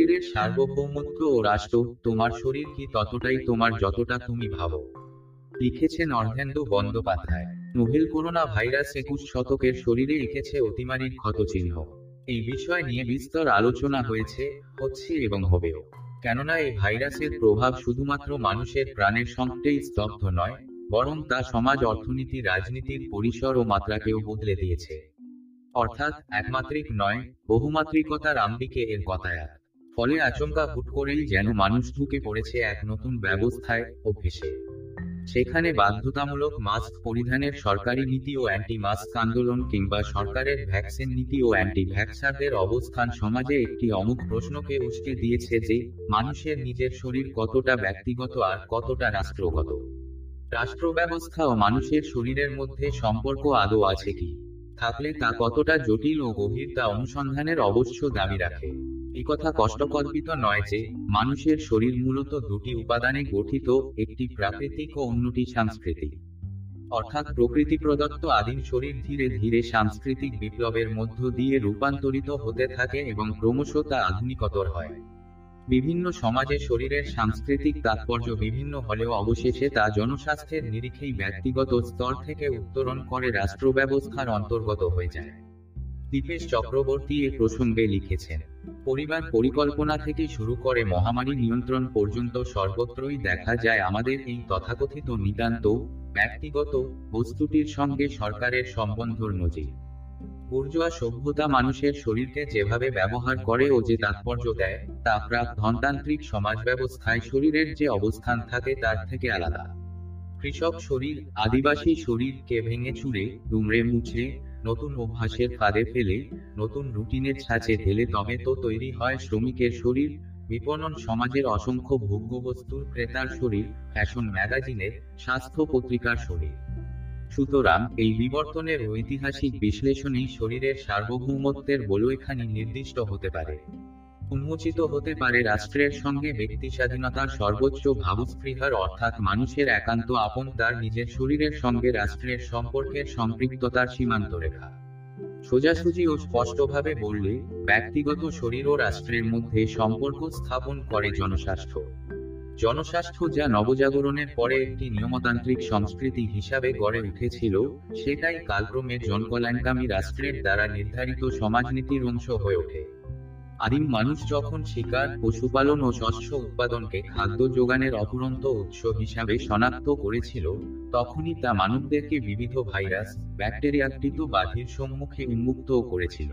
শরীরের সার্বভৌমত্ব ও রাষ্ট্র, তোমার শরীর কি ততটাই তোমার যতটা তুমি ভাবো? লিখেছেন Ardhendu Bandyopadhyay. Novel corona virus একুশ শতকের শরীরে এঁকেছে অতিমারির ক্ষতচিহ্ন। এই বিষয় নিয়ে বিস্তর আলোচনা হয়েছে, হচ্ছে এবং হবেও। কেননা এই ভাইরাসের প্রভাব শুধুমাত্র মানুষের প্রাণের সঙ্গেই স্তব্ধ নয়, বরং তা সমাজ, অর্থনীতি, রাজনীতির পরিসর ও মাত্রাকেও বদলে দিয়েছে। অর্থাৎ একমাত্রিক নয়, বহুমাত্রিকতার আম্বিকে এর কথায়াত ফলে আচমকা হুট করেই যেন মানুষ ঢুকে পড়েছে এক নতুন ব্যবস্থায় অভ্যেসে। সেখানে বাধ্যতামূলক মাস্ক পরিধানের সরকারি নীতি ও অ্যান্টি মাস্ক আন্দোলন কিংবা সরকারের ভ্যাকসিন নীতি ও অ্যান্টি ভ্যাক্সারদের অবস্থান সমাজে একটি অমুক প্রশ্নকে উস্কে দিয়েছে যে, মানুষের নিজের শরীর কতটা ব্যক্তিগত আর কতটা রাষ্ট্রগত। রাষ্ট্র ব্যবস্থা ও মানুষের শরীরের মধ্যে সম্পর্ক আদৌ আছে কি? থাকলে তা কতটা জটিল ও গভীর তা অনুসন্ধানের অবশ্য দাবি রাখে। কথা কষ্টকল্পিত নয় যে মানুষের শরীর মূলত দুটি উপাদানে গঠিত, একটি প্রাকৃতিক ও অন্যটি সাংস্কৃতিক। অর্থাৎ প্রকৃতি প্রদত্ত আদিম শরীর ধীরে ধীরে সাংস্কৃতিক বিপ্লবের মধ্য দিয়ে রূপান্তরিত হতে থাকে এবং ক্রমশ তা আধুনিকতর হয়। বিভিন্ন সমাজে শরীরের সাংস্কৃতিক তাৎপর্য বিভিন্ন হলেও অবশেষে তা জনস্বাস্থ্যের নিরিখেই ব্যক্তিগত স্তর থেকে উত্তরণ করে রাষ্ট্র ব্যবস্থার অন্তর্গত হয়ে যায়। দীপেশ চক্রবর্তী এ প্রসঙ্গে লিখেছেন পরিবার পরিকল্পনা থেকে শুরু করে মহামারী নিয়ন্ত্রণ পর্যন্ত সর্বত্রই দেখা যায় আমাদের এই তথাকথিত নিতান্ত, ব্যক্তিগত বস্তুটির সঙ্গে সরকারের সম্বন্ধর নজির। বুর্জোয়া সভ্যতা মানুষের শরীরকে যেভাবে ব্যবহার করে ও যে তাৎপর্য দেয়, তা প্রাক ধনতান্ত্রিক সমাজ ব্যবস্থায় শরীরের যে অবস্থান থাকে তার থেকে আলাদা। কৃষক শরীর, আদিবাসী শরীরকে ভেঙে চুরে দুমড়ে মুচড়ে নতুন অভ্যাসের ফাঁদে ফেলে, নতুন রুটিনের ছাঁচে ঢেলে তবে তো তৈরি হয় শ্রমিকের শরীর। বিপণন সমাজের অসংখ্য ভোগ্যবস্তুর ক্রেতার শরীর, ফ্যাশন ম্যাগাজিনের স্বাস্থ্য পত্রিকার শরীর। সুতরাং এই বিবর্তনের ঐতিহাসিক বিশ্লেষণেই শরীরের সার্বভৌমত্বের বলয়খানি নির্দিষ্ট হতে পারে। উন্মোচিত হতে পারে রাষ্ট্রের সঙ্গে ব্যক্তি স্বাধীনতার সর্বোচ্চ ভাবস্পৃহার অর্থাৎ মানুষের একান্ত আপন তার নিজের শরীরের সঙ্গে রাষ্ট্রের সম্পর্কের সম্পৃক্ততার সীমান্ত রেখা। সোজাসুজি ও স্পষ্টভাবে বললে, ব্যক্তিগত শরীর ও রাষ্ট্রের মধ্যে সম্পর্ক স্থাপন করে জনস্বাস্থ্য। জনস্বাস্থ্য যা নবজাগরণের পরে একটি নিয়মতান্ত্রিক সংস্কৃতি হিসাবে গড়ে উঠেছিল, সেটাই কালক্রমে জনকল্যাণকামী রাষ্ট্রের দ্বারা নির্ধারিত সমাজনীতির অংশ হয়ে ওঠে। আদিম মানুষ যখন শিকার, পশুপালন ও শস্য উৎপাদনকে খাদ্য যোগানের অপুরন্ত উৎস হিসাবে শনাক্ত করেছিল, তখনই তা মানবদেরকে বিবিধ ভাইরাস, ব্যাকটেরিয়াকৃত বাধির সম্মুখে উন্মুক্ত করেছিল।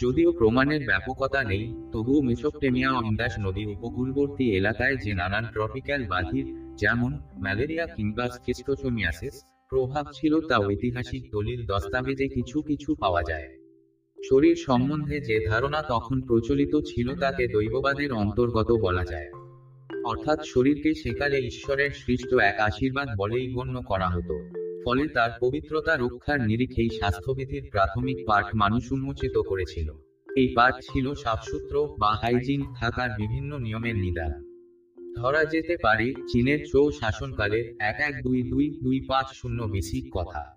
যদিও প্রমাণের ব্যাপকতা নেই, তবুও মেসোপটেমিয়া ও ইন্দাস নদী উপকূলবর্তী এলাকায় যে নানান ট্রপিক্যাল বাধির যেমন ম্যালেরিয়া কিংবা স্কিস্টোসোমিয়াসিস, প্রভাব ছিল তা ঐতিহাসিক দলিল দস্তাবেজে কিছু কিছু পাওয়া যায়। শরীর সম্বন্ধে যে ধারণা তখন প্রচলিত ছিল তাকে দৈববাদের অন্তর্গত বলা যায়। অর্থাৎ শরীরকে সেকালে ঈশ্বরের সৃষ্ট এক আশীর্বাদ বলেই গণ্য করা হতো। ফলে তার পবিত্রতা রক্ষার নিরিখেই স্বাস্থ্যবিধির প্রাথমিক পাঠ মানুষ উন্মোচিত করেছিল। এই পাঠ ছিল সাফসূত্র বা হাইজিন থাকার বিভিন্ন নিয়মের নিদান। ধরা যেতে পারে চীনের চৌ শাসনকালের এক এক দুই দুই দুই পাঁচ শূন্য বেসিক কথা।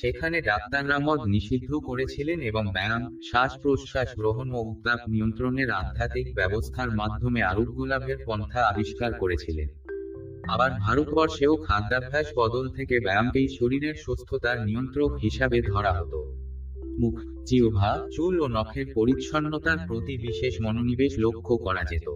সেখানে ডাক্তাররা মদ নিষিদ্ধ করেছিলেন এবং ব্যায়াম শ্বাস প্রশ্বাস গ্রহণ ও উত্তাপ নিয়ন্ত্রণের আধ্যাত্মিক ব্যবস্থার মাধ্যমে আরোগ্য লাভের পন্থা আবিষ্কার করেছিলেন। আবার ভারতবর্ষেও খাদ্যাভ্যাস বদল থেকে ব্যায়ামকেই শরীরের সুস্থতার নিয়ন্ত্রক হিসাবে ধরা হতো। মুখ, জিহ্বা, চুল ও নখের পরিচ্ছন্নতার প্রতি বিশেষ মনোনিবেশ লক্ষ্য করা যেত।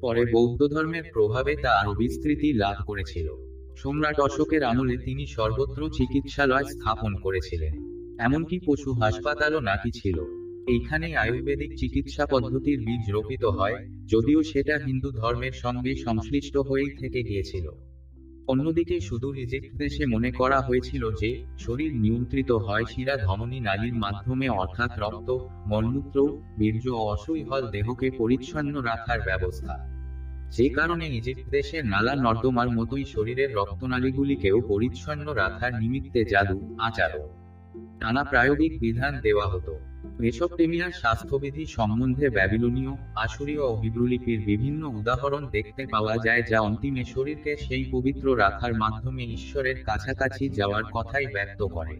পরে বৌদ্ধ ধর্মের প্রভাবে তা আরও বিস্তৃতি লাভ করেছিল। সম্রাট অশোকের আমলে তিনি সর্বত্র চিকিৎসালয় স্থাপন করেছিলেন। এমনকি পশু হাসপাতালও নাকি ছিল। এইখানে আয়ুর্বেদিক চিকিৎসা পদ্ধতির বীজ রোপিত হয়, যদিও সেটা হিন্দু ধর্মের সঙ্গে সংশ্লিষ্ট হয়েই থেকে গিয়েছিল। অন্যদিকে সুদূর ইজিপ্ট দেশে মনে করা হয়েছিল যে, শরীর নিয়ন্ত্রিত হয় শিরা ধমনী নালীর মাধ্যমে অর্থাৎ রক্ত, মলমূত্র, বীর্য ও অসুইহল দেহকে পরিচ্ছন্ন রাখার ব্যবস্থা। যে কারণে ইজিপ্ট দেশের নালা নর্দমার মতোই শরীরের রক্তনালীগুলিকেও পরিচ্ছন্ন রাখার নিমিত্তে জাদু, আচার নানা প্রায়োগিক বিধান দেওয়া হতো। মেসোপটেমিয়ার স্বাস্থ্যবিধি সম্বন্ধে ব্যাবিলনীয় আশুরীয় ও হিব্রুলিপির বিভিন্ন উদাহরণ দেখতে পাওয়া যায় যা অন্তিমে শরীরকে সেই পবিত্র রাখার মাধ্যমে ঈশ্বরের কাছাকাছি যাওয়ার কথাই ব্যক্ত করে।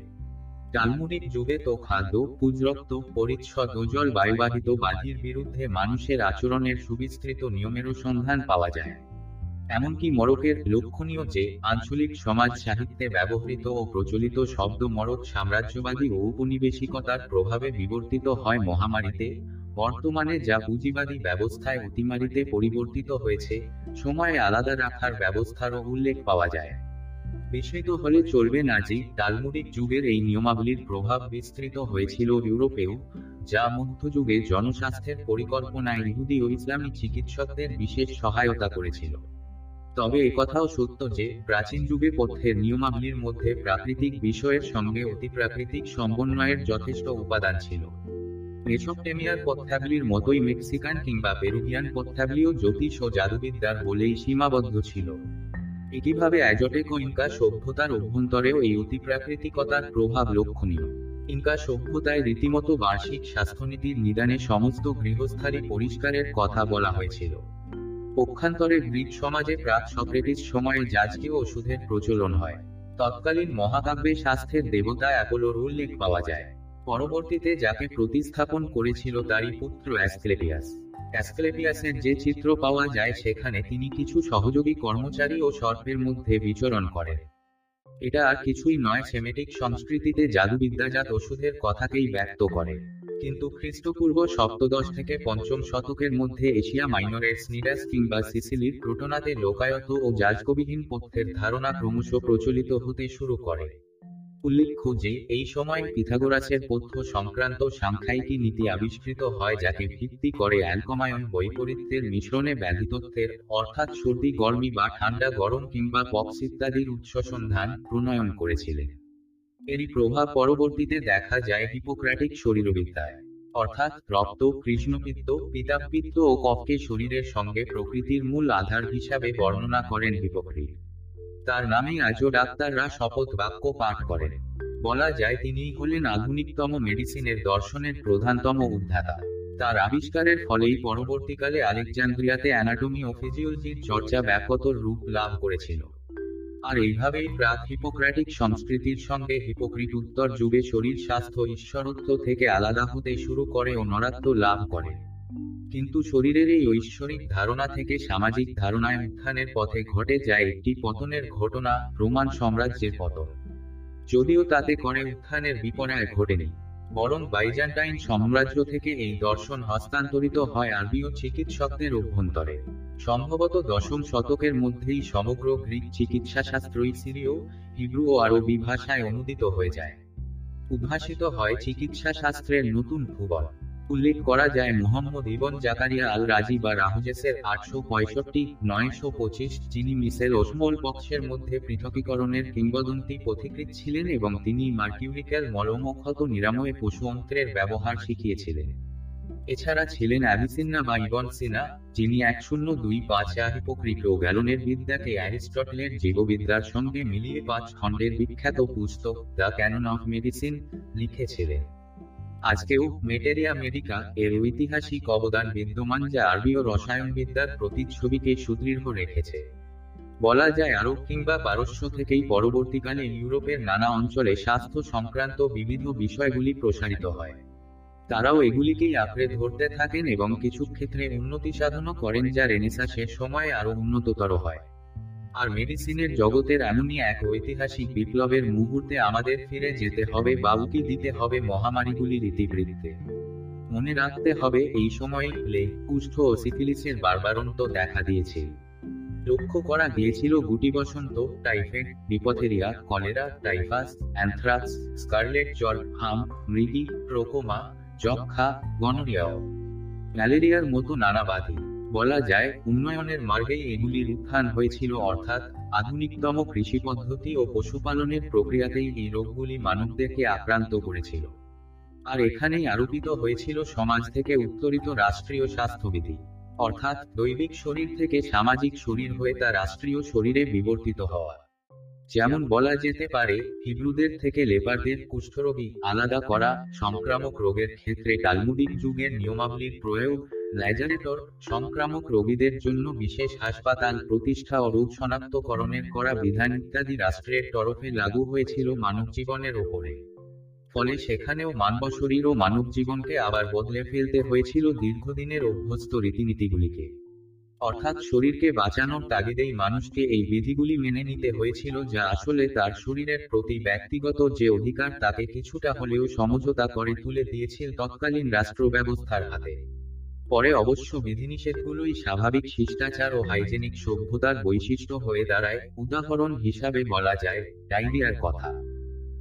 টালমুডিক যুগে তো খাদ্য, পুজরক্ত, পরিচ্ছদ জল বায়ুবাহিত বাধির বিরুদ্ধে মানুষের আচরণের সুবিস্তৃত নিয়মেরও সন্ধান পাওয়া যায়। এমনকি মরকের লক্ষণীয় যে আঞ্চলিক সমাজ সাহিত্যে ব্যবহৃত ও প্রচলিত শব্দ মরক সাম্রাজ্যবাদী ও উপনিবেশিকতার প্রভাবে বিবর্তিত হয় মহামারীতে, বর্তমানে যা পুঁজিবাদী ব্যবস্থায় অতিমারিতে পরিবর্তিত হয়েছে, সময়ে আলাদা রাখার ব্যবস্থারও উল্লেখ পাওয়া যায়। বিস্মিত হলে চলবে না যে তালমুডিক যুগের এই নিয়মাবলীর প্রভাব বিস্তৃত হয়েছিল ইউরোপেও, যা মধ্যযুগে জনস্বাস্থ্যের পরিকল্পনায় ইহুদি ও ইসলামী চিকিৎসকদের বিশেষ সহায়তা করেছিল। তবে একথাও সত্য যে প্রাচীন যুগে পথ্যের নিয়মাবলীর মধ্যে প্রাকৃতিক বিষয়ের সঙ্গে অতিপ্রাকৃতিক সমন্বয়ের যথেষ্ট উপাদান ছিল। মেসোপটেমিয়ার পথ্যাবলির মতোই মেক্সিকান কিংবা পেরুভিয়ান পথ্যাবলিও জ্যোতিষ ও জাদুবিদ্যার বলেই সীমাবদ্ধ ছিল। একইভাবে ও ইনকা সভ্যতার অভ্যন্তরেও এই অতিপ্রাকৃতিকতার প্রভাব লক্ষণীয়। ইনকা সভ্যতায় রীতিমতো বার্ষিক স্বাস্থ্যনীতির নিদানে সমস্ত গৃহস্থালী পরিষ্কারের কথা বলা হয়েছিল। পক্ষান্তরে গ্রিক সমাজে প্রাক সক্রেটিস সময়ে যাজকীয় ওষুধের প্রচলন হয়। তৎকালীন মহাকাব্যে স্বাস্থ্যের দেবতা অ্যাপোলোর উল্লেখ পাওয়া যায়। পরবর্তীতে যাকে প্রতিস্থাপন করেছিল তারই পুত্র অ্যাসক্লেপিয়াস। অ্যাসক্লেপিয়াসের যে চিত্র পাওয়া যায় সেখানে তিনি কিছু সহযোগী কর্মচারী ও সর্পের মধ্যে বিচরণ করেন। এটা আর কিছুই নয়, সেমেটিক সংস্কৃতিতে জাদুবিদ্যাজাত ওষুধের কথাকেই ব্যক্ত করে। কিন্তু খ্রিস্টপূর্ব সপ্তদশ থেকে পঞ্চম শতকের মধ্যে এশিয়া মাইনরের স্নিডাস কিংবা সিসিলির প্রোটনাতে লোকায়ত ও যাজকবিহীন পথ্যের ধারণা ক্রমশ প্রচলিত হতে শুরু করে। উল্লেখ্য যে, এই সময় পিথাগোরাসের পথ্য সংক্রান্ত সাংখ্যায়িকী নীতি আবিষ্কৃত হয় যাকে ভিত্তি করে অ্যালকমায়ন বৈপরীত্যের মিশ্রণে ব্যাধিতত্ত্বের অর্থাৎ সর্দি, গরমি বা ঠান্ডা, গরম কিংবা পক্স ইত্যাদির উৎস সন্ধান প্রণয়ন করেছিলেন। এরই প্রভাব পরবর্তীতে দেখা যায় হিপোক্র্যাটিক শরীরবিদ্যায়। অর্থাৎ রক্ত, কৃষ্ণপিত্ত, পিতাপিত্ত ও কফকে শরীরের সঙ্গে প্রকৃতির মূল আধার হিসাবে বর্ণনা করেন হিপোক্রিট। তার নামে আজও ডাক্তাররা শপথ বাক্য পাঠ করেন। বলা যায়, তিনিই হলেন আধুনিকতম মেডিসিনের দর্শনের প্রধানতম উদ্ধাতা। তার আবিষ্কারের ফলেই পরবর্তীকালে আলেকজান্দ্রিয়াতে অ্যানাটমি ও ফিজিওলজির চর্চা ব্যাপকতর রূপ লাভ করেছিল। আর এইভাবেই প্রাক হিপোক্র্যাটিক সংস্কৃতির সঙ্গে হিপোক্রিট উত্তর যুগে শরীর স্বাস্থ্য, ঈশ্বরত্ব থেকে আলাদা হতে শুরু করে ও নরাত্ম লাভ করে। কিন্তু শরীরের এই ঐশ্বরিক ধারণা থেকে সামাজিক ধারণায় উত্থানের পথে ঘটে যায় একটি পতনের ঘটনা, রোমান সাম্রাজ্যের পতন। যদিও তাতে করে উত্থানের বিপনায় ঘটেনি, বরং বাইজান্টাইন সাম্রাজ্য থেকে এই দর্শন হস্তান্তরিত হয় আরবীয় চিকিৎসকদের অভ্যন্তরে। সম্ভবত দশম শতকের মধ্যেই সমগ্র গ্রিক চিকিৎসাশাস্ত্রই সিরীয় হিব্রু ও আরবি ভাষায় অনুদিত হয়ে যায়। উদ্ভাসিত হয় চিকিৎসা শাস্ত্রের নতুন ভুবন উল্লেখ করা যায়, মোহাম্মদ ইবন জাকারিয়া আল রাজি বা রাহুজেসের আটশো পঁয়ষট্টি, নয়শো পঁচিশ যিনি মিসেল ওসমোল পক্ষের মধ্যে পৃথকীকরণের কিংবদন্তি পথিকৃত ছিলেন এবং তিনি মার্কিউরিক্যাল মলমক্ষত নিরাময়ে পশু অন্ত্রের ব্যবহার শিখিয়েছিলেন। এছাড়া ছিলেন অ্যাভিসিন্না বা ইবন সিনা, যিনি এক শূন্য দুই পাঁচ হিপোক্রিট গ্যালনের বিদ্যাকে অ্যারিস্টটলের জীববিদ্যার সঙ্গে মিলিয়ে পাঁচ খণ্ডের বিখ্যাত পুস্তক দ্য ক্যানন অফ মেডিসিন লিখেছিলেন। আজকেও মেটেরিয়া মেডিকা এর ঐতিহাসিক অবদান বিদ্যমান যা আরবীয় রসায়নবিদ্যার প্রতিচ্ছবিকে সুদৃঢ় রেখেছে। বলা যায় আরব কিংবা পারস্য থেকেই পরবর্তীকালে ইউরোপের নানা অঞ্চলে স্বাস্থ্য সংক্রান্ত বিবিধ বিষয়গুলি প্রসারিত হয়। তারাও এগুলিকেই আঁকড়ে ধরতে থাকেন এবং কিছু ক্ষেত্রে উন্নতি সাধনও করেন যা রেনেসা রেনেসাসের সময়ে আরও উন্নততর হয়। আর মেডিসিনের জগতের এমনই এক ঐতিহাসিক বিপ্লবের মুহূর্তে আমাদের ফিরে যেতে হবে বা উকি দিতে হবে মহামারীগুলির ইতিবৃত্তে মনে রাখতে হবে, এই সময়ে প্লেগ কুষ্ঠ ও সিফিলিসের বারবারন্ত দেখা দিয়েছে। লক্ষ্য করা গিয়েছিল গুটি বসন্ত, typhoid, diphtheria, cholera, typhus, anthrax, scarlet জ্বর হাম, মৃগী প্রোকোমা যক্ষা গনোরিয়াও। ম্যালেরিয়ার মতো নানা বাধি। বলা যায়, উন্নয়নের মার্গেই এগুলির উত্থান হয়েছিল, অর্থাৎ আধুনিকতম কৃষি পদ্ধতি ও পশুপালনের প্রক্রিয়াতেই এই রোগগুলি মানবদেরকে আক্রান্ত করেছিল। আর এখানেই আরোপিত হয়েছিল সমাজ থেকে উত্তরিত রাষ্ট্রীয় স্বাস্থ্যবিধি, অর্থাৎ দৈবিক শরীর থেকে সামাজিক শরীর হয়ে তা রাষ্ট্রীয় শরীরে বিবর্তিত হওয়া। যেমন বলা যেতে পারে হিব্রুদের থেকে লেপারদের কুষ্ঠরোগী আলাদা করা সংক্রামক রোগের ক্ষেত্রে টালমুডিক যুগের নিয়মাবলীর প্রয়োগ ল্যাজারেটর সংক্রামক রোগীদের জন্য বিশেষ হাসপাতাল প্রতিষ্ঠা ও রোগ শনাক্তকরণের করা বিধান ইত্যাদি রাষ্ট্রের তরফে লাগু হয়েছিল মানব জীবনের ওপরে। ফলে সেখানেও মানব শরীর ও মানব জীবনকে আবার বদলে ফেলতে হয়েছিল দীর্ঘদিনের অভ্যস্ত রীতিনীতিগুলিকে। অর্থাৎ শরীরকে বাঁচানোর তাগিদেই মানুষকে এই বিধিগুলি মেনে নিতে হয়েছিল যা আসলে তার শরীরের প্রতি ব্যক্তিগত যে অধিকার তাকে কিছুটা হলেও সমঝোতা করে তুলে দিয়েছিল তৎকালীন রাষ্ট্র ব্যবস্থার হাতে। পরে অবশ্য বিধিনিষেধগুলোই স্বাভাবিক শিষ্টাচার ও হাইজেনিক সভ্যতার বৈশিষ্ট্য হয়ে দাঁড়ায়, উদাহরণ হিসাবে বলা যায়, ডায়রিয়ার কথা।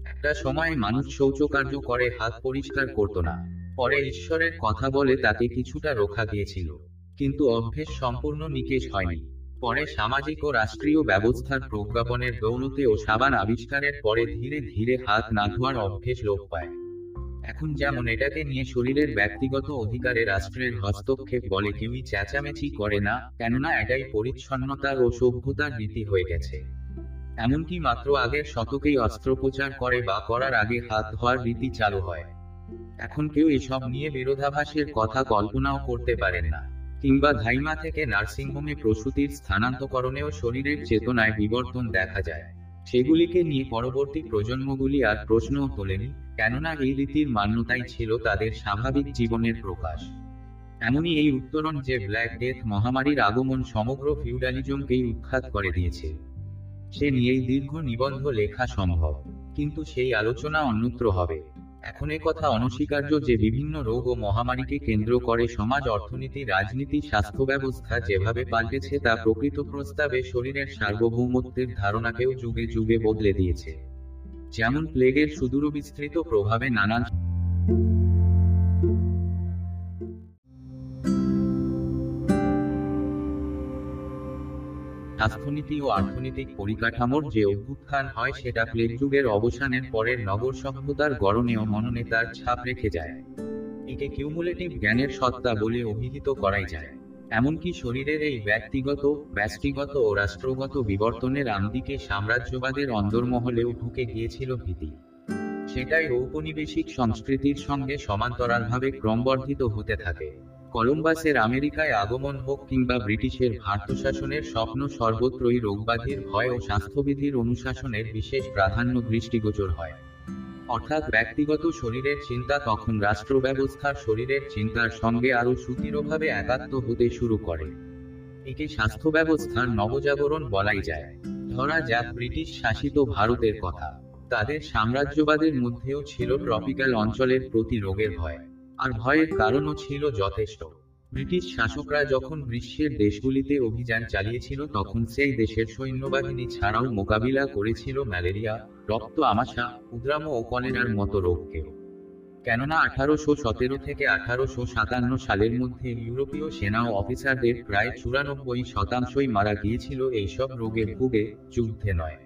একটা সময় মানুষ শৌচকার্য করে, হাত পরিষ্কার করত না। পরে ঈশ্বরের কথা বলে তাকে কিছুটা রক্ষা দিয়েছিল। কিন্তু অভ্যেস সম্পূর্ণ নিকেশ হয়নি। পরে সামাজিক ও রাষ্ট্রীয় ব্যবস্থার প্রজ্ঞাপনের দৌলতে ও সাবান আবিষ্কারের পরে ধীরে ধীরে হাত না ধোয়ার অভ্যেস লোপ পায়। এখন যেমন এটাকে নিয়ে শরীরের ব্যক্তিগত অধিকারে রাষ্ট্রের হস্তক্ষেপ বলে কেউই চেঁচামেচি করে না, কেননা এটাই পরিচ্ছন্নতার ও সভ্যতার রীতি হয়ে গেছে। এমনকি মাত্র আগের শতকেই অস্ত্রোপচার করে বা করার আগে হাত ধোয়ার রীতি চালু হয়। এখন কেউ এসব নিয়ে বিরোধাভাসের কথা কল্পনাও করতে পারেন না। কিংবা ধাইমা থেকে নার্সিংহোমে প্রসূতির স্থানান্তকরণেও শরীরের চেতনায় বিবর্তন দেখা যায়। সেগুলিকে নিয়ে পরবর্তী প্রজন্মগুলি আর প্রশ্নও তোলেনি, কেননা এই রীতির মান্যতাই ছিল তাদের স্বাভাবিক জীবনের প্রকাশ। এমনই এই উত্তরণ যে ব্ল্যাক ডেথ মহামারীর আগমন সমগ্র ফিউডালিজমকেই উৎখাত করে দিয়েছে। সে নিয়েই দীর্ঘ নিবন্ধ লেখা সম্ভব, কিন্তু সেই আলোচনা অন্যত্র হবে। এখন কথা অনস্বীকার্য যে বিভিন্ন রোগ ও মহামারীকে কেন্দ্র করে সমাজ, অর্থনীতি, রাজনীতি, স্বাস্থ্য ব্যবস্থা যেভাবে পাল্টেছে তা প্রকৃত প্রস্তাবে শরীরের সার্বভৌমত্বের ধারণাকেও যুগে যুগে বদলে দিয়েছে। যেমন প্লেগের সুদূর বিস্তৃত প্রভাবে নানান স্বাস্থ্যনীতি ও অর্থনৈতিক পরিকাঠামোর যে অভ্যুত্থান হয় সেটা প্লেগ যুগের অবসানের পরের নগর সভ্যতার গড়নে ও মননে তার ছাপ রেখে যায়। একে কিউমুলেটিভ জ্ঞানের সত্তা বলে অভিহিত করাই যায়। এমনকি শরীরের এই ব্যক্তিগত, ব্যষ্টিগত ও রাষ্ট্রগত বিবর্তনের আমদিকে সাম্রাজ্যবাদের অন্দরমহলেও ঢুকে গিয়েছিল ভীতি। সেটাই ঔপনিবেশিক সংস্কৃতির সঙ্গে সমান্তরালভাবে ক্রমবর্ধিত হতে থাকে। কলম্বাসের আমেরিকায় আগমন হোক কিংবা ব্রিটিশের ভারতশাসনের স্বপ্ন সর্বত্রই রোগবাধির ভয় ও স্বাস্থ্যবিধির অনুশাসনের বিশেষ প্রাধান্য দৃষ্টিগোচর হয়। অর্থাৎ ব্যক্তিগত শরীরের চিন্তা তখন রাষ্ট্র ব্যবস্থার শরীরের চিন্তার সঙ্গে আরও সুদৃঢ়ভাবে একাত্ম হতে শুরু করে। একে স্বাস্থ্য ব্যবস্থার নবজাগরণ বলাই যায়। ধরা যাক ব্রিটিশ শাসিত ভারতের কথা। তাদের সাম্রাজ্যবাদের মধ্যেও ছিল ট্রপিক্যাল অঞ্চলের প্রতি রোগের ভয়। আর ভয়ের কারণও ছিল যথেষ্ট। ব্রিটিশ শাসকরা যখন গ্রীষ্মের দেশগুলিতে অভিযান চালিয়েছিল, তখন সেই দেশের সৈন্যবাহিনী ছাড়াও মোকাবিলা করেছিল ম্যালেরিয়া, রক্ত আমাশা, উদ্রাম ও কলেরার মতো রোগকেও। কেননা আঠারোশো সতেরো থেকে আঠারোশো সাতান্ন সালের মধ্যে ইউরোপীয় সেনা ও অফিসারদের প্রায় চুরানব্বই শতাংশই মারা গিয়েছিল। এইসব রোগে ভুগে যুদ্ধে নয়।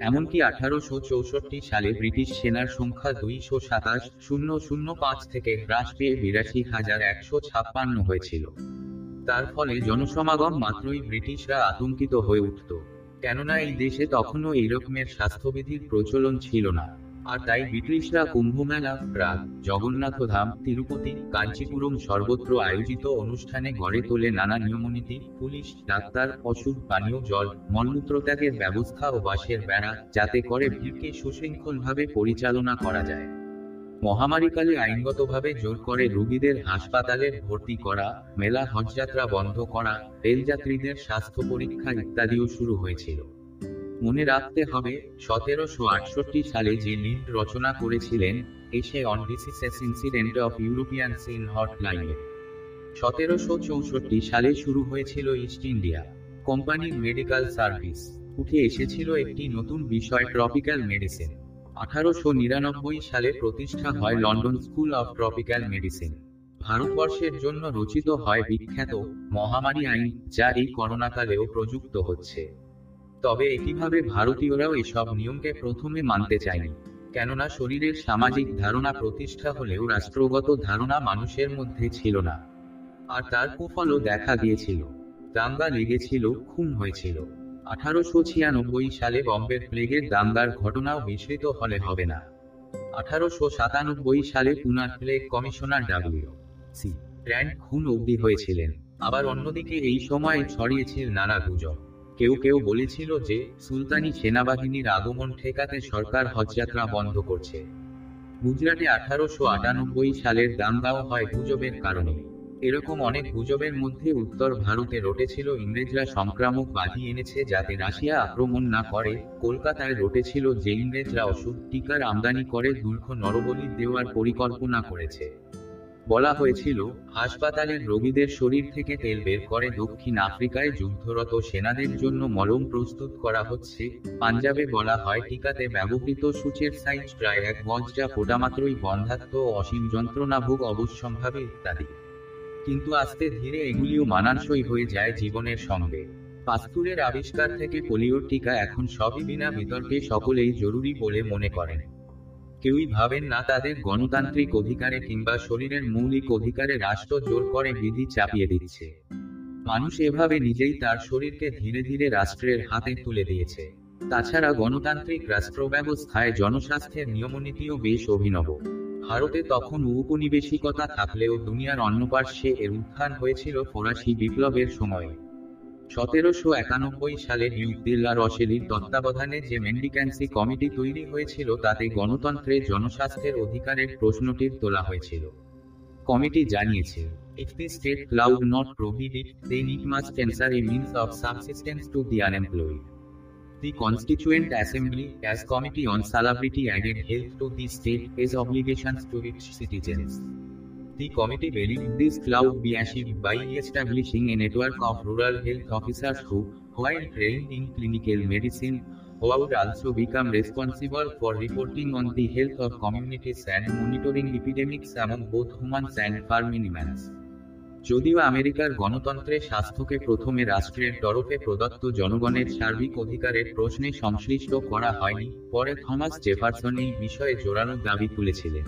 এমনকি আঠারোশো চৌষট্টি সালে ব্রিটিশ সেনার সংখ্যা দুইশো সাতাশ শূন্য শূন্য পাঁচ থেকে হ্রাস পেয়ে বিরাশি হাজার একশো ছাপ্পান্ন হয়েছিল। তার ফলে জনসমাগম মাত্রই ব্রিটিশরা আতঙ্কিত হয়ে উঠত। কেননা এই দেশে তখনও এই রকমের স্বাস্থ্যবিধির প্রচলন ছিল না। আর তাই ব্রিটিশরা কুম্ভমেলা প্রাগ জগন্নাথধাম তিরুপতি, কাঞ্চিপুরম সর্বত্র আয়োজিত অনুষ্ঠানে গড়ে তোলে নানা নিয়মনীতি, পুলিশ, ডাক্তার ওষুধ পানীয় জল মলমূত্র ত্যাগের ব্যবস্থা ও বাসের বেড়া যাতে করে ভিড়কে সুশৃঙ্খলভাবে পরিচালনা করা যায়। মহামারীকালে আইনগতভাবে জোর করে রোগীদের হাসপাতালে ভর্তি করা, মেলা হজযাত্রা বন্ধ করা, রেলযাত্রীদের স্বাস্থ্য পরীক্ষা ইত্যাদিও শুরু হয়েছিল। মনে রাখতে হবে, সতেরোশো আটষট্টি সালে যে লিড রচনা করেছিলেন, essay on diseases incident of Europeans in হটলাইনে সতেরোশো চৌষট্টি সালে শুরু হয়েছিল ইস্ট ইন্ডিয়া কোম্পানির মেডিকেল সার্ভিস উঠে এসেছিল একটি নতুন বিষয় ট্রপিক্যাল মেডিসিন আঠারোশো নিরানব্বই সালে প্রতিষ্ঠা হয় London school of tropical medicine ভারতবর্ষের জন্য রচিত হয় বিখ্যাত মহামারী আইন, যা এই করোনাকালেও প্রযুক্ত হচ্ছে। তবে একইভাবে ভারতীয়রাও এসব নিয়মকে প্রথমে মানতে চায়নি। কেননা শরীরের সামাজিক ধারণা প্রতিষ্ঠা হলেও রাষ্ট্রগত ধারণা মানুষের মধ্যে ছিল না। আর তার কুফলও দেখা গিয়েছিল দাঙ্গা লেগেছিল, খুন হয়েছিল। আঠারোশো ছিয়ানব্বই সালে বম্বের প্লেগের দাঙ্গার ঘটনাও বিস্মৃত হলে হবে না। আঠারোশো সাতানব্বই সালে পুনার plague commissioner W C Rand খুন অবধি হয়েছিলেন। আবার অন্যদিকে এই সময় ছড়িয়েছিল নানা গুজব। কেউ কেউ বলেছিল যে, সুলতানি সেনাবাহিনীর আগমন ঠেকাতে সরকার হজযাত্রা বন্ধ করছে। গুজরাটে আঠারোশো আটানব্বই সালের দাঙ্গাও হয় গুজবের কারণে। এরকম অনেক গুজবের মধ্যে উত্তর ভারতে রটেছিল ইংরেজরা সংক্রামক বাধি এনেছে যাতে রাশিয়া আক্রমণ না করে। কলকাতায় রটেছিল যে ইংরেজরা ওষুধ, টিকার আমদানি করে, দীর্ঘ, নরবলি দেওয়ার পরিকল্পনা করেছে। বলা হয়েছিল হাসপাতালের রোগীদের শরীর থেকে তেল বের করে দক্ষিণ আফ্রিকায় যুদ্ধরত সেনাদের জন্য মলম প্রস্তুত করা হচ্ছে, পাঞ্জাবে বলা হয় টিকাতে ব্যবহৃত সূচের সাইজ প্রায় এক গজ যা বন্ধাত্ম অসীম যন্ত্রণাভোগ অবশ্যম্ভাবী ইত্যাদি। কিন্তু আস্তে ধীরে এগুলিও মানানসই হয়ে যায় জীবনের সঙ্গে। পাস্তুরের আবিষ্কার থেকে পোলিওর টিকা এখন সবই বিনা বিতর্কে সকলেই জরুরি বলে মনে করেন। কেউই ভাবেন না তাদের গণতান্ত্রিক অধিকারে কিংবা শরীরের মৌলিক অধিকারে রাষ্ট্র জোর করে বিধি চাপিয়ে দিচ্ছে। মানুষ এভাবে নিজেই তার শরীরকে ধীরে ধীরে রাষ্ট্রের হাতে তুলে দিয়েছে। তাছাড়া গণতান্ত্রিক রাষ্ট্র ব্যবস্থায় জনস্বাস্থ্যের নিয়মনীতিও বেশ অভিনব। ভারতে তখন উপনিবেশিকতা থাকলেও দুনিয়ার অন্য পার্শ্বে এর উত্থান হয়েছিল ফরাসি বিপ্লবের সময়। সতেরোশো একানব্বই সালে নিউ দিল্লা রশেলির তত্ত্বাবধানে যে মেন্ডিক্যান্সি কমিটি তৈরি হয়েছিল, তাতে গণতন্ত্রের জনস্বাস্থ্যের অধিকারের প্রশ্নটির তোলা হয়েছিল। কমিটি জানিয়েছে if the state could not provided they need mass cancer a means of subsistence to the unemployed the constituent assembly as committee on celebrity aged help to the state as obligation to it citizens The committee believed this cloud be achieved by establishing a network of rural health officers who, while trained in clinical medicine, would also become responsible for reporting on the health of communities and monitoring epidemics among both humans and farm animals. যদিও আমেরিকার গণতন্ত্রে স্বাস্থ্যকে প্রথমে রাষ্ট্রের তরফে প্রদত্ত জনগণের সার্বিক অধিকারের প্রশ্নে সংশ্লিষ্ট করা হয়নি পরে থমাস জেফারসন এই বিষয়ে জোরালো দাবি তুলেছিলেন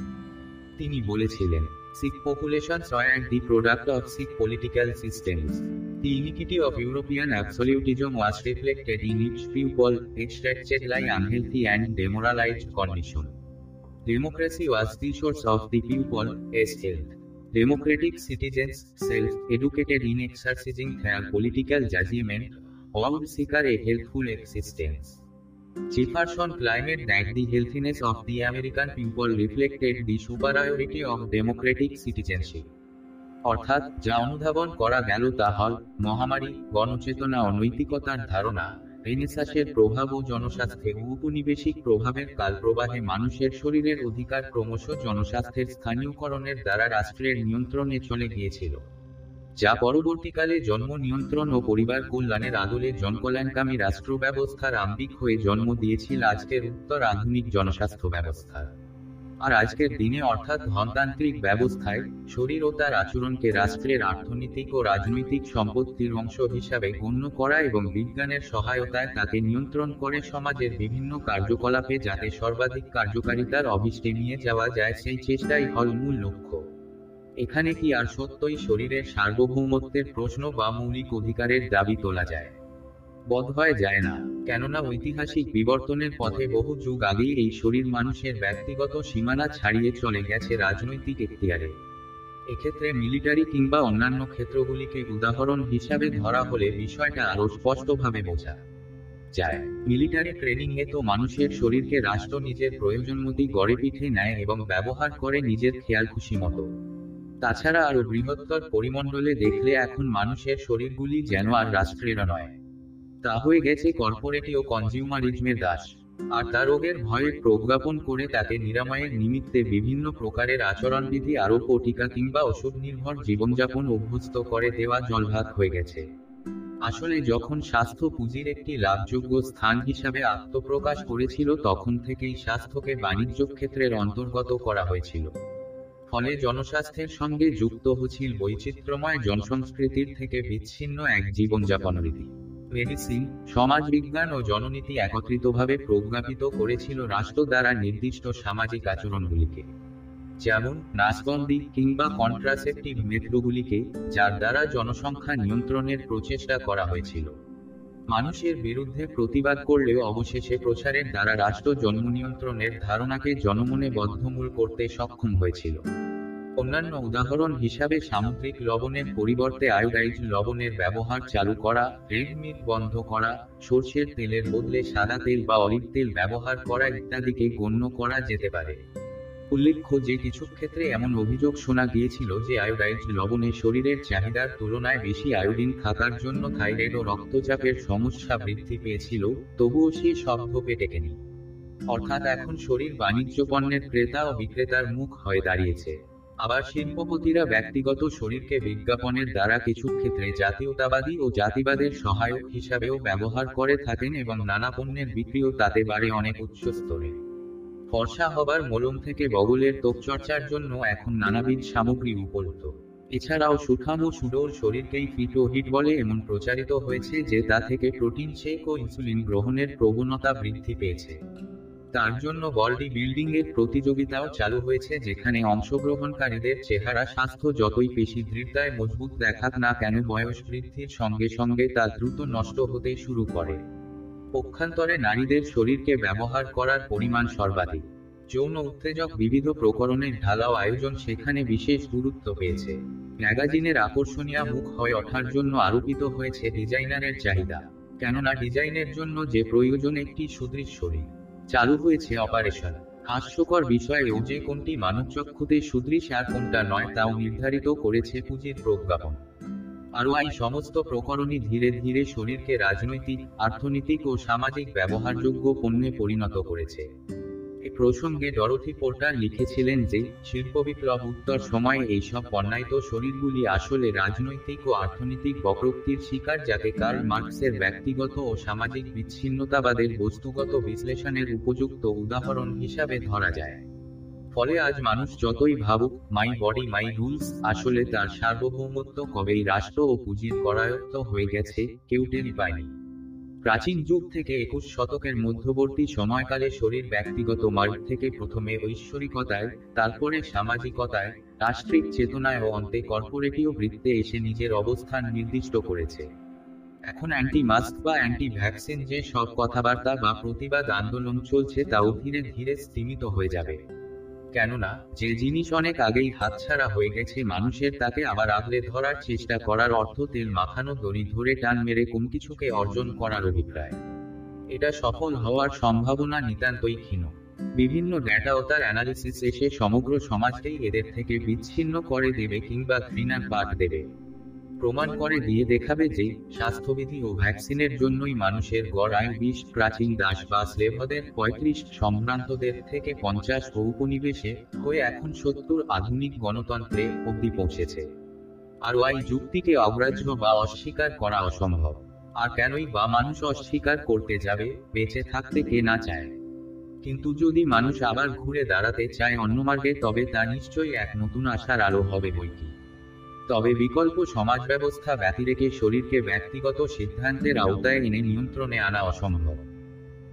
তিনি বলেছিলেন Sick populations are the product of sick political systems. The iniquity of European absolutism was reflected in its people, extracted like unhealthy and demoralized condition. Democracy was the source of the people, as health. Democratic citizens, self-educated in exercising their political judgment, would seek a healthful existence. Jefferson claimed that the healthiness of the American people reflected the superiority of democratic citizenship. অর্থাৎ যা অনুধাবন করা গেল তা হল মহামারী, গণচেতনা ও নৈতিকতার ধারণা, রেনেসাসের প্রভাব ও জনস্বাস্থ্যে উপনিবেশিক প্রভাবের কালপ্রবাহে মানুষের শরীরের অধিকার ক্রমশ জনস্বাস্থ্যের স্থানীয়করণের দ্বারা রাষ্ট্রের নিয়ন্ত্রণে চলে গিয়েছিল যা পরবর্তীকালে জন্ম নিয়ন্ত্রণ ও পরিবার কল্যাণের আদলে জনকল্যাণকামী রাষ্ট্র ব্যবস্থার আম্বিক হয়ে জন্ম দিয়েছিল আজকের উত্তর আধুনিক জনস্বাস্থ্য ব্যবস্থার আর আজকের দিনে অর্থাৎ ধনতান্ত্রিক ব্যবস্থায় শরীর ও তার আচরণকে রাষ্ট্রের অর্থনৈতিক ও রাজনৈতিক সম্পত্তির অংশ হিসাবে গণ্য করা এবং বিজ্ঞানের সহায়তায় তাকে নিয়ন্ত্রণ করে সমাজের বিভিন্ন কার্যকলাপে যাতে সর্বাধিক কার্যকারিতার অভিষ্টে নিয়ে যাওয়া যায় সেই চেষ্টাই হল মূল লক্ষ্য। এখানে কি আর সত্যই শরীরের সার্বভৌমত্বের প্রশ্ন বা মৌলিক অধিকারের দাবি তোলা যায়? বোধহয় যায় না, কেননা ঐতিহাসিক বিবর্তনের পথে বহু যুগ আগেই এই শরীর মানুষের ব্যক্তিগত সীমানা ছাড়িয়ে চলে গেছে রাজনৈতিক এখতিয়ারে। এক্ষেত্রে মিলিটারি কিংবা অন্যান্য ক্ষেত্রগুলিকে উদাহরণ হিসাবে ধরা হলে বিষয়টা আরও স্পষ্টভাবে বোঝা যায়। মিলিটারি ট্রেনিং এ তো মানুষের শরীরকে রাষ্ট্র নিজের প্রয়োজন মতোই গড়ে পিঠে নেয় এবং ব্যবহার করে নিজের খেয়াল খুশি মতো। তাছাড়া আরও বৃহত্তর পরিমণ্ডলে দেখলে এখন মানুষের শরীরগুলি যেন আর রাষ্ট্রের নয়। তা হয়ে গেছে কর্পোরেটি ও কনজিউমারিজমের দাস। আর তা রোগের ভয়ে প্রজ্ঞাপন করে তাকে নিরাময়ের নিমিত্তে বিভিন্ন প্রকারের আচরণবিধি আরোপ ও টিকা কিংবা ওষুধ নির্ভর জীবনযাপন অভ্যস্ত করে দেওয়া জলভাত হয়ে গেছে। আসলে যখন স্বাস্থ্য পুঁজির একটি লাভযোগ্য স্থান হিসাবে আত্মপ্রকাশ করেছিল, তখন থেকেই স্বাস্থ্যকে বাণিজ্য ক্ষেত্রের অন্তর্গত করা হয়েছিল। ফলে জনস্বাস্থ্যের সঙ্গে যুক্ত হচ্ছিল বৈচিত্র্যময় জনসংস্কৃতির থেকে বিচ্ছিন্ন এক জীবনযাপন রীতি। মেডিসিন সমাজবিজ্ঞান ও জননীতি একত্রিতভাবে প্রজ্ঞাপিত করেছিল রাষ্ট্র দ্বারা নির্দিষ্ট সামাজিক আচরণগুলিকে। যেমন নাচবন্দি কিংবা কন্ট্রাসেপটিভ মেথডগুলিকে, যার দ্বারা জনসংখ্যা নিয়ন্ত্রণের প্রচেষ্টা করা হয়েছিল। মানুষের বিরুদ্ধে প্রতিবাদ করলেও অবশেষে প্রচারের দ্বারা রাষ্ট্র জন্ম নিয়ন্ত্রণের ধারণাকে জনমনে বদ্ধমূল করতে সক্ষম হয়েছিল। অন্যান্য উদাহরণ হিসাবে সামুদ্রিক লবণের পরিবর্তে আয়োডাইজ লবণের ব্যবহার চালু করা, রেড মিট বন্ধ করা, সর্ষের তেলের বদলে সাদা তেল বা অলিভ তেল ব্যবহার করা ইত্যাদিকে গণ্য করা যেতে পারে। উল্লেখ্য যে কিছু ক্ষেত্রে এমন অভিযোগ শোনা গিয়েছিল যে আয়োডাইড লবণে শরীরের চাহিদার তুলনায় বেশি আয়োডিন থাকার জন্য থাইরয়েড ও রক্তচাপের সমস্যা বৃদ্ধি পেয়েছিল, তবুও সে শব্দ পেটেকেনি অর্থাৎ এখন শরীর বাণিজ্য পণ্যের ক্রেতা ও বিক্রেতার মুখ হয়ে দাঁড়িয়েছে। আবার শিল্পপতিরা ব্যক্তিগত শরীরকে বিজ্ঞাপনের দ্বারা কিছু ক্ষেত্রে জাতীয়তাবাদী ও জাতিবাদের সহায়ক হিসাবেও ব্যবহার করে থাকেন এবং নানা পণ্যের বিক্রিও তাতে বাড়ে অনেক উচ্চ স্তরে ফর্সা হবার মলম থেকে বগলের ত্বকচর্চার জন্য এখন নানাবিধ সামগ্রী উপলব্ধ। এছাড়াও সুঠাম ও সুডোর শরীরকেই ফিট ও হিট বলে এমন প্রচারিত হয়েছে যে তা থেকে প্রোটিন শেক ও ইনসুলিন গ্রহণের প্রবণতা বৃদ্ধি পেয়েছে। তার জন্য বডি বিল্ডিং এর প্রতিযোগিতাও চালু হয়েছে যেখানে অংশগ্রহণকারীদের চেহারা, স্বাস্থ্য যতই পেশি দৃঢ়তায় মজবুত দেখাক না কেন বয়স বৃদ্ধির সঙ্গে সঙ্গে তা দ্রুত নষ্ট হতে শুরু করে। পক্ষান্তরে নারীদের শরীরকে ব্যবহার করার পরিমাণ সর্বাধিক। যৌন উত্তেজক বিবিধ প্রকরণের ঢালাও আয়োজন সেখানে বিশেষ গুরুত্ব পেয়েছে। ম্যাগাজিনের আকর্ষণীয় মুখ হয়ে ওঠার জন্য আরোপিত হয়েছে ডিজাইনারের চাহিদা। কেননা ডিজাইনের জন্য যে প্রয়োজন একটি সুদৃঢ় শরীর। চালু হয়েছে অপারেশন। হাস্যকর বিষয়েও যে কোনটি মানবচক্ষুতে সুদৃশ আর কোনটা নয় তাও নির্ধারিত করেছে পুঁজির প্রজ্ঞাপন। আরও এই সমস্ত প্রকরণই ধীরে ধীরে শরীরকে রাজনৈতিক, অর্থনৈতিক ও সামাজিক ব্যবহারযোগ্য পণ্যে পরিণত করেছে। এ প্রসঙ্গে ডরথি পোর্টার লিখেছিলেন যে শিল্পবিপ্লব উত্তর সময়ে এইসব পণ্যায়িত শরীরগুলি আসলে রাজনৈতিক ও অর্থনৈতিক বক্রোক্তির শিকার যাকে কার্ল মার্কসের ব্যক্তিগত ও সামাজিক বিচ্ছিন্নতাবাদের বস্তুগত বিশ্লেষণের উপযুক্ত উদাহরণ হিসাবে ধরা যায়। ফলে আজ মানুষ যতই ভাবুক মাই বডি মাই রুলস আসলে তার সার্বভৌমত্ব কবেই রাষ্ট্র ও পুঁজির করায়ত্ত হয়ে গেছে, কেউ টেরি পায়নি। প্রাচীন যুগ থেকে একুশ শতকের মধ্যবর্তী সময়কালে শরীর ব্যক্তিগত মার্গ থেকে প্রথমে ঐশ্বরিকতায়, তারপরে সামাজিকতায়, রাষ্ট্রিক চেতনায় ও অন্তে কর্পোরেটীয় বৃত্তে এসে নিজের অবস্থান নির্দিষ্ট করেছে। এখন অ্যান্টি মাস্ক বা অ্যান্টি ভ্যাকসিন যে সব কথাবার্তা বা প্রতিবাদ আন্দোলন চলছে তাও ধীরে ধীরে স্তীমিত হয়ে যাবে। কেননা, যে জিনিস অনেক আগেই হাতছাড়া হয়ে গেছে, মানুষের তাকে আবার আগলে ধরার চেষ্টা করার অর্থ তেল মাখানো, দড়ি ধরে টান মেরে কোন কিছুকে অর্জন করার অভিপ্রায়। এটা সফল হওয়ার সম্ভাবনা নিতান্তই ক্ষীণ। বিভিন্ন ডেটা ও তার অ্যানালিসিস এসে সমগ্র সমাজকেই এদের থেকে বিচ্ছিন্ন করে দেবে কিংবা ঘৃণার পাঠ দেবে। প্রমাণ করে দিয়ে দেখাবে যে স্বাস্থ্যবিধি ও ভ্যাকসিনের জন্যই মানুষের গড় আয়ু বিশ, প্রাচীন দাস বা স্লেভদের পঁয়ত্রিশ, সম্ভ্রান্তদের থেকে পঞ্চাশ ঔপনিবেশে হয়ে এখন সত্তর আধুনিক গণতন্ত্রে অব্দি পৌঁছেছে। আর ওই যুক্তিকে অগ্রাহ্য বা অস্বীকার করা অসম্ভব। আর কেনই বা মানুষ অস্বীকার করতে যাবে, বেঁচে থাকতে কে না চায়? কিন্তু যদি মানুষ আবার ঘুরে দাঁড়াতে চায় অন্য মার্গে, তবে তা নিশ্চয়ই এক নতুন আশার আলো হবে বইকি। তবে বিকল্প সমাজ ব্যবস্থা ব্যতিরেকে শরীরকে ব্যক্তিগত সিদ্ধান্তের আওতায় এনে নিয়ন্ত্রণে আনা অসম্ভব।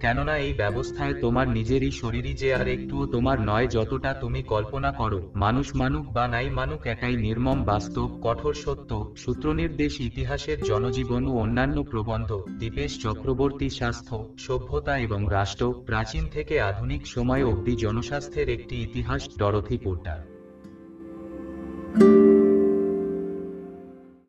কেননা এই ব্যবস্থায় তোমার নিজেরই শরীরই যে আর একটুও তোমার নয় যতটা তুমি কল্পনা করো, মানুষ মানুক বা নাই মানুক একাই নির্মম, বাস্তব, কঠোর সত্য, সূত্রনির্দেশ ইতিহাসের জনজীবন ও অন্যান্য প্রবন্ধ, দীপেশ চক্রবর্তী স্বাস্থ্য, সভ্যতা এবং রাষ্ট্র, প্রাচীন থেকে আধুনিক সময় অবধি জনস্বাস্থ্যের একটি ইতিহাস, ডরথি পোর্টার।